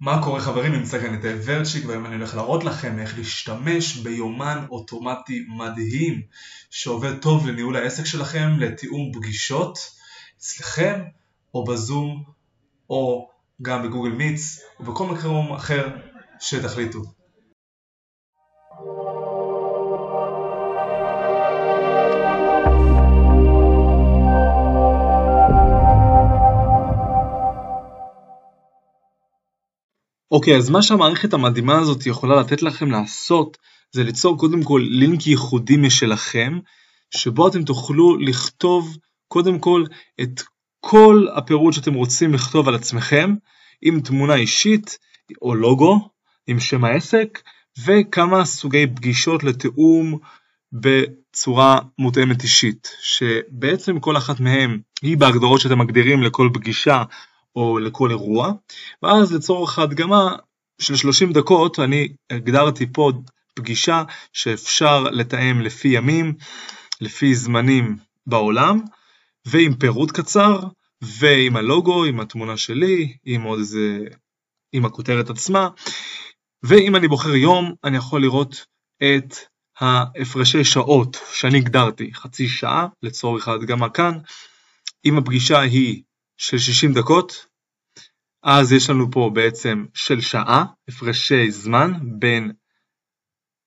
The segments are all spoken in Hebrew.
מה קורה חברים? נמצא כאן את ורצ'יק והיום אני הולך להראות לכם איך להשתמש ביומן אוטומטי מדהים שעובד טוב לניהול העסק שלכם, לתיאום פגישות אצלכם או בזום או גם בגוגל מיטס או בכל מקום אחר שתחליטו. אוקיי, אז מה שהמערכת המדהימה הזאת יכולה לתת לכם לעשות, זה ליצור קודם כל לינק ייחודי משלכם, שבו אתם תוכלו לכתוב קודם כל את כל הפירוט שאתם רוצים לכתוב על עצמכם, עם תמונה אישית או לוגו, עם שם העסק, וכמה סוגי פגישות לתיאום בצורה מותאמת אישית, שבעצם כל אחת מהן היא בהגדרות שאתם מגדירים לכל פגישה או לכל אירוע, ואז לצורך ההדגמה של 30 דקות אני הגדרתי פה פגישה שאפשר לתאם לפי ימים, לפי זמנים בעולם, ועם פירוט קצר, ועם הלוגו, עם התמונה שלי, עם עוד איזה, עם הכותרת עצמה, ואם אני בוחר יום, אני יכול לראות את ההפרשי שעות שאני הגדרתי, חצי שעה לצורך ההדגמה כאן, אם הפגישה היא של 60 דקות, אז יש לנו פה בעצם של שעה, הפרשי זמן בין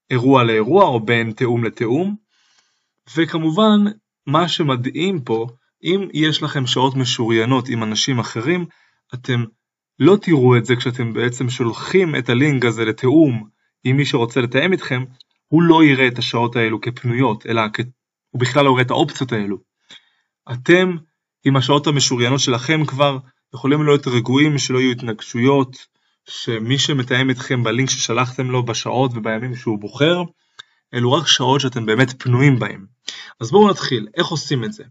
אירוע לאירוע או בין תאום לתאום, וכמובן מה שמדהים פה, אם יש לכם שעות משוריינות עם אנשים אחרים, אתם לא תראו את זה כשאתם בעצם שולחים את הלינק הזה לתאום עם מי שרוצה לתאם איתכם, הוא לא יראה את השעות האלו כפנויות, אלא כ... הוא בכלל לא יראה את האופציות האלו. אתם עם השעות המשוריינות שלכם כבר יכולים להיות רגועים שלא יהיו התנגשויות, שמי שמתאם איתכם בלינק ששלחתם לו בשעות ובימים שהוא בוחר, אלו רק שעות שאתם באמת פנויים בהם. אז בואו נתחיל, איך עושים את זה?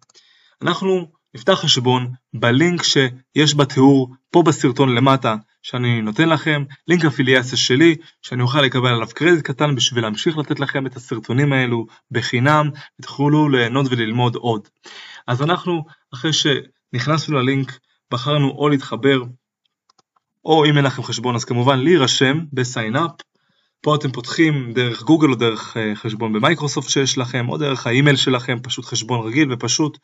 אנחנו נפתח חשבון בלינק שיש בתיאור פה בסרטון למטה שאני נותן לכם, לינק אפיליאציה שלי, שאני אוכל לקבל עליו קרדיט קטן בשביל להמשיך לתת לכם את הסרטונים האלו בחינם, ותוכלו ליהנות וללמוד עוד. אז אנחנו, אחרי שנכנסנו ללינק, בחרנו או להתחבר, או אם אין לכם חשבון אז כמובן להירשם up. פה אתם פותחים דרך גוגל או דרך אה, חשבון במייקרוסופט שיש לכם, או דרך האימייל שלכם, פשוט חשבון רגיל ופשוט,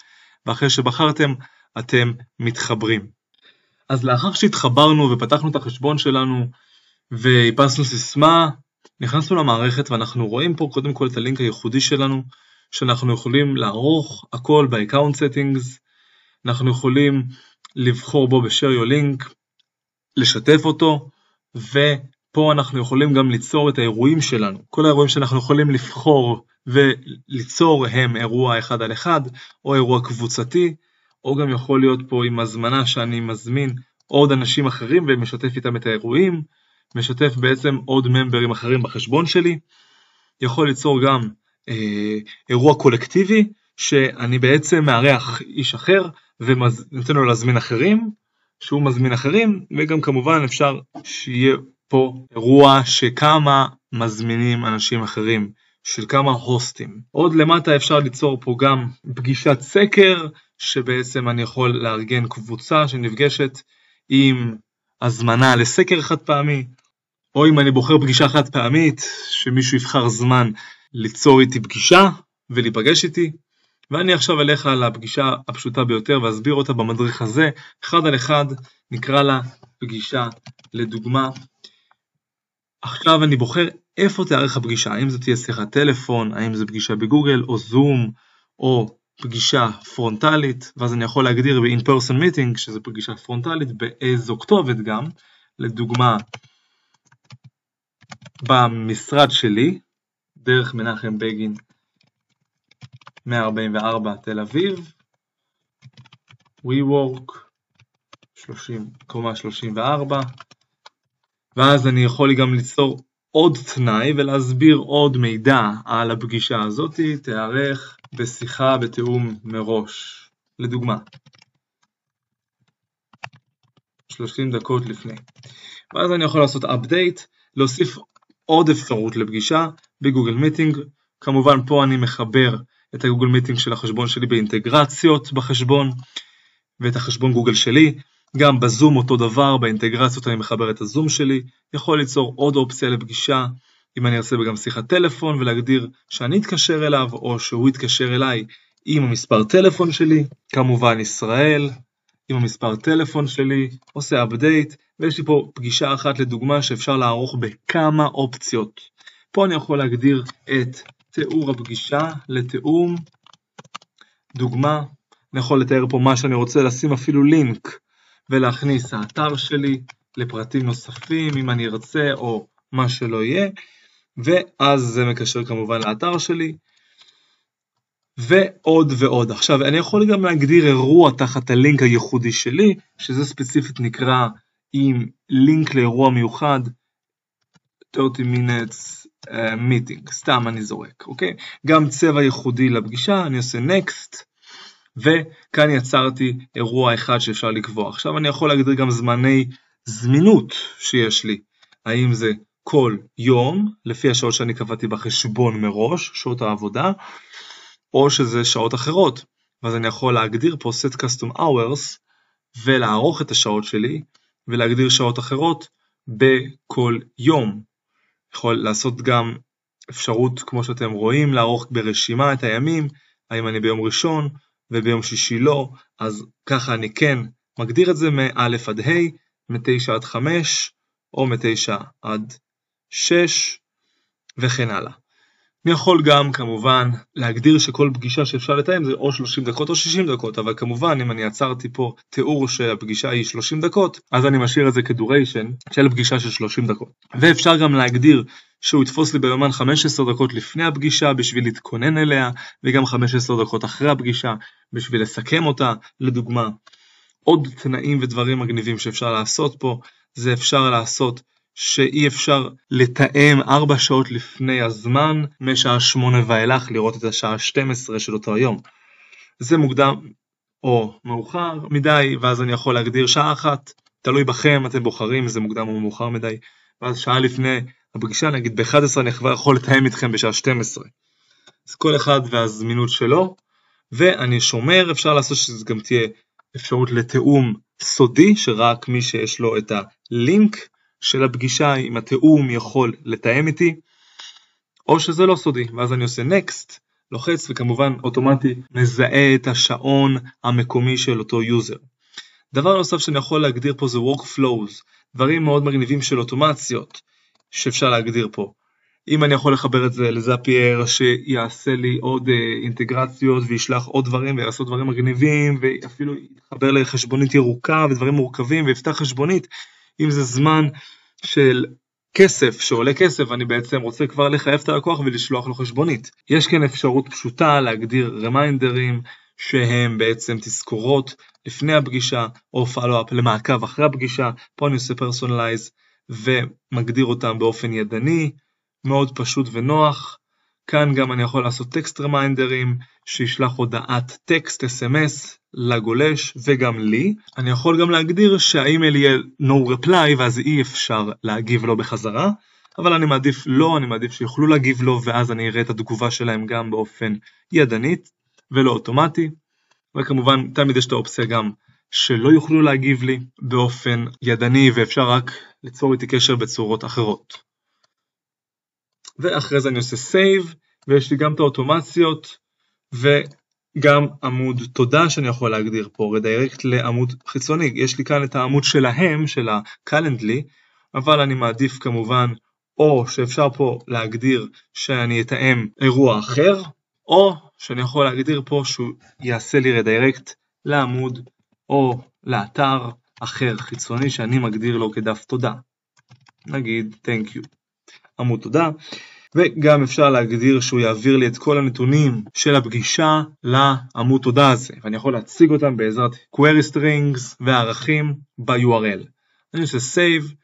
ואחרי שבחרתם אתם מתחברים. אז לאחר שהתחברנו ופתחנו את החשבון שלנו ואיפסנו סיסמה, נכנסנו למערכת ואנחנו רואים פה קודם כל את הלינק הייחודי שלנו, שאנחנו יכולים לערוך הכל ב-account settings, אנחנו יכולים לבחור בו ב-share your link, לשתף אותו, ופה אנחנו יכולים גם ליצור את האירועים שלנו. כל האירועים שאנחנו יכולים לבחור וליצור הם אירוע אחד על אחד, או אירוע קבוצתי, או גם יכול להיות פה עם הזמנה שאני מזמין עוד אנשים אחרים ומשתף איתם את האירועים, משתף בעצם עוד ממברים אחרים בחשבון שלי, יכול ליצור גם אה, אירוע קולקטיבי, שאני בעצם מארח איש אחר ונותן לו להזמין אחרים, שהוא מזמין אחרים, וגם כמובן אפשר שיהיה פה אירוע שכמה מזמינים אנשים אחרים, של כמה הוסטים. עוד למטה אפשר ליצור פה גם פגישת סקר, שבעצם אני יכול לארגן קבוצה שנפגשת עם הזמנה לסקר חד פעמי, או אם אני בוחר פגישה חד פעמית, שמישהו יבחר זמן ליצור איתי פגישה ולהיפגש איתי. ואני עכשיו אלך על הפגישה הפשוטה ביותר ואסביר אותה במדריך הזה, אחד על אחד, נקרא לה פגישה לדוגמה. עכשיו אני בוחר איפה תארך הפגישה, האם זו תהיה שיחת טלפון, האם זו פגישה בגוגל או זום? או פגישה פרונטלית, ואז אני יכול להגדיר ב-in-person meeting, שזו פגישה פרונטלית, באיזו כתובת גם, לדוגמה במשרד שלי, דרך מנחם בגין 144 תל אביב, WeWork 30, קומה 34, ואז אני יכול גם ליצור עוד תנאי ולהסביר עוד מידע על הפגישה הזאת, תיערך בשיחה בתיאום מראש. לדוגמה, 30 דקות לפני. ואז אני יכול לעשות update, להוסיף עוד אפשרות לפגישה בגוגל meeting. כמובן פה אני מחבר את הגוגל meeting של החשבון שלי באינטגרציות בחשבון, ואת החשבון גוגל שלי, גם בזום אותו דבר, באינטגרציות אני מחבר את הזום שלי, יכול ליצור עוד אופציה לפגישה, אם אני ארצה גם שיחת טלפון ולהגדיר שאני אתקשר אליו או שהוא יתקשר אליי עם המספר טלפון שלי, כמובן ישראל, עם המספר טלפון שלי, עושה update, ויש לי פה פגישה אחת לדוגמה שאפשר לערוך בכמה אופציות. פה אני יכול להגדיר את תיאור הפגישה לתיאום, דוגמה, אני יכול לתאר פה מה שאני רוצה, לשים אפילו לינק ולהכניס האתר שלי לפרטים נוספים אם אני ארצה או מה שלא יהיה, ואז זה מקשר כמובן לאתר שלי, ועוד ועוד. עכשיו אני יכול גם להגדיר אירוע תחת הלינק הייחודי שלי, שזה ספציפית נקרא עם לינק לאירוע מיוחד, 30 minutes uh, meeting, סתם אני זורק, אוקיי? גם צבע ייחודי לפגישה, אני עושה next, וכאן יצרתי אירוע אחד שאפשר לקבוע. עכשיו אני יכול להגדיר גם זמני זמינות שיש לי, האם זה כל יום, לפי השעות שאני קבעתי בחשבון מראש, שעות העבודה, או שזה שעות אחרות. ואז אני יכול להגדיר פה set custom hours ולערוך את השעות שלי ולהגדיר שעות אחרות בכל יום. יכול לעשות גם אפשרות, כמו שאתם רואים, לערוך ברשימה את הימים, האם אני ביום ראשון וביום שישי לא, אז ככה אני כן מגדיר את זה מא' עד ה', מ-9 עד 5, או מ-9 עד 6, וכן הלאה. אני יכול גם כמובן להגדיר שכל פגישה שאפשר לתאם זה או 30 דקות או 60 דקות, אבל כמובן אם אני עצרתי פה תיאור שהפגישה היא 30 דקות, אז אני משאיר את זה כדוריישן של פגישה של 30 דקות. ואפשר גם להגדיר שהוא יתפוס לי ביומן 15 דקות לפני הפגישה בשביל להתכונן אליה, וגם 15 דקות אחרי הפגישה בשביל לסכם אותה, לדוגמה. עוד תנאים ודברים מגניבים שאפשר לעשות פה, זה אפשר לעשות שאי אפשר לתאם 4 שעות לפני הזמן, משעה 8 ואילך לראות את השעה 12 של אותו היום. זה מוקדם או מאוחר מדי, ואז אני יכול להגדיר שעה אחת, תלוי בכם, אתם בוחרים זה מוקדם או מאוחר מדי, ואז שעה לפני הפגישה, נגיד ב-11 אני כבר יכול לתאם איתכם בשעה 12. אז כל אחד והזמינות שלו, ואני שומר, אפשר לעשות שזה גם תהיה אפשרות לתיאום סודי, שרק מי שיש לו את הלינק של הפגישה עם התיאום יכול לתאם איתי, או שזה לא סודי, ואז אני עושה Next, לוחץ וכמובן אוטומטי מזהה את השעון המקומי של אותו יוזר. דבר נוסף שאני יכול להגדיר פה זה Workflows, דברים מאוד מגניבים של אוטומציות שאפשר להגדיר פה. אם אני יכול לחבר את זה לזאפייר שיעשה לי עוד uh, אינטגרציות וישלח עוד דברים ויעשות דברים מגניבים ואפילו יתחבר לחשבונית ירוקה ודברים מורכבים ויפתח חשבונית אם זה זמן של כסף שעולה כסף ואני בעצם רוצה כבר לחייב את הלקוח ולשלוח לו חשבונית. יש כאן אפשרות פשוטה להגדיר רמיינדרים שהם בעצם תזכורות לפני הפגישה או follow-up למעקב אחרי הפגישה, פה אני עושה personalize ומגדיר אותם באופן ידני, מאוד פשוט ונוח. כאן גם אני יכול לעשות text reminder ים שישלח הודעת טקסט אס.אם.אס לגולש וגם לי. אני יכול גם להגדיר שהאימייל יהיה no reply ואז אי אפשר להגיב לו בחזרה, אבל אני מעדיף לא, אני מעדיף שיוכלו להגיב לו ואז אני אראה את התגובה שלהם גם באופן ידנית ולא אוטומטי. וכמובן תמיד יש את האופציה גם שלא יוכלו להגיב לי באופן ידני ואפשר רק ליצור איתי קשר בצורות אחרות. ואחרי זה אני עושה save ויש לי גם את האוטומציות וגם עמוד תודה שאני יכול להגדיר פה, רדיירקט לעמוד חיצוני. יש לי כאן את העמוד שלהם, של הקלנדלי, אבל אני מעדיף כמובן או שאפשר פה להגדיר שאני אתאם אירוע אחר, או שאני יכול להגדיר פה שהוא יעשה לי רדיירקט לעמוד או לאתר אחר חיצוני שאני מגדיר לו כדף תודה. נגיד Thank you. עמוד תודה. וגם אפשר להגדיר שהוא יעביר לי את כל הנתונים של הפגישה לעמוד תודה הזה, ואני יכול להציג אותם בעזרת query strings וערכים ב-URL. אני עושה save,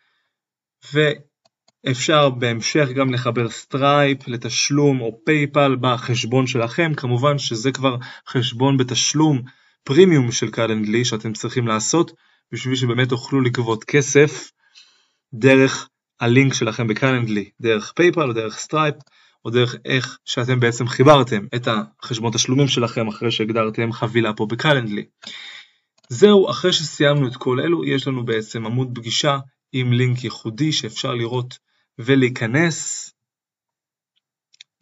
ואפשר בהמשך גם לחבר Stripe לתשלום או PayPal בחשבון שלכם, כמובן שזה כבר חשבון בתשלום פרימיום של Calendly שאתם צריכים לעשות, בשביל שבאמת תוכלו לגבות כסף דרך הלינק שלכם ב Calendly דרך PayPal או דרך Stripe או דרך איך שאתם בעצם חיברתם את החשבון תשלומים שלכם אחרי שהגדרתם חבילה פה ב Calendly. זהו, אחרי שסיימנו את כל אלו, יש לנו בעצם עמוד פגישה עם לינק ייחודי שאפשר לראות ולהיכנס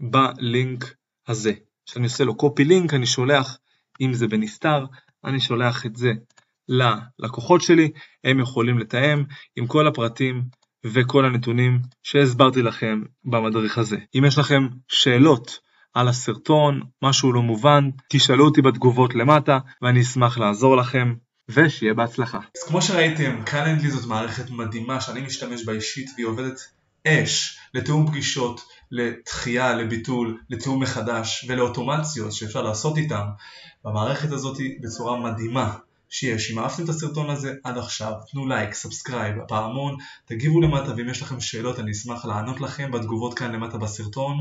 בלינק הזה. כשאני עושה לו copy link אני שולח, אם זה בנסתר, אני שולח את זה ללקוחות שלי, הם יכולים לתאם עם כל הפרטים וכל הנתונים שהסברתי לכם במדריך הזה. אם יש לכם שאלות על הסרטון, משהו לא מובן, תשאלו אותי בתגובות למטה ואני אשמח לעזור לכם. ושיהיה בהצלחה. אז כמו שראיתם, Calendly זאת מערכת מדהימה שאני משתמש בה אישית והיא עובדת אש לתיאום פגישות, לדחייה, לביטול, לתיאום מחדש ולאוטומציות שאפשר לעשות איתם במערכת הזאת בצורה מדהימה. שיש. אם אהבתם את הסרטון הזה עד עכשיו, תנו לייק, subscribe, פעמון, תגיבו למטה ואם יש לכם שאלות אני אשמח לענות לכם בתגובות כאן למטה בסרטון.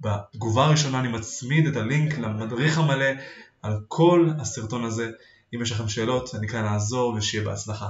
בתגובה הראשונה אני מצמיד את הלינק למדריך המלא על כל הסרטון הזה. אם יש לכם שאלות אני כאן לעזור ושיהיה בהצלחה.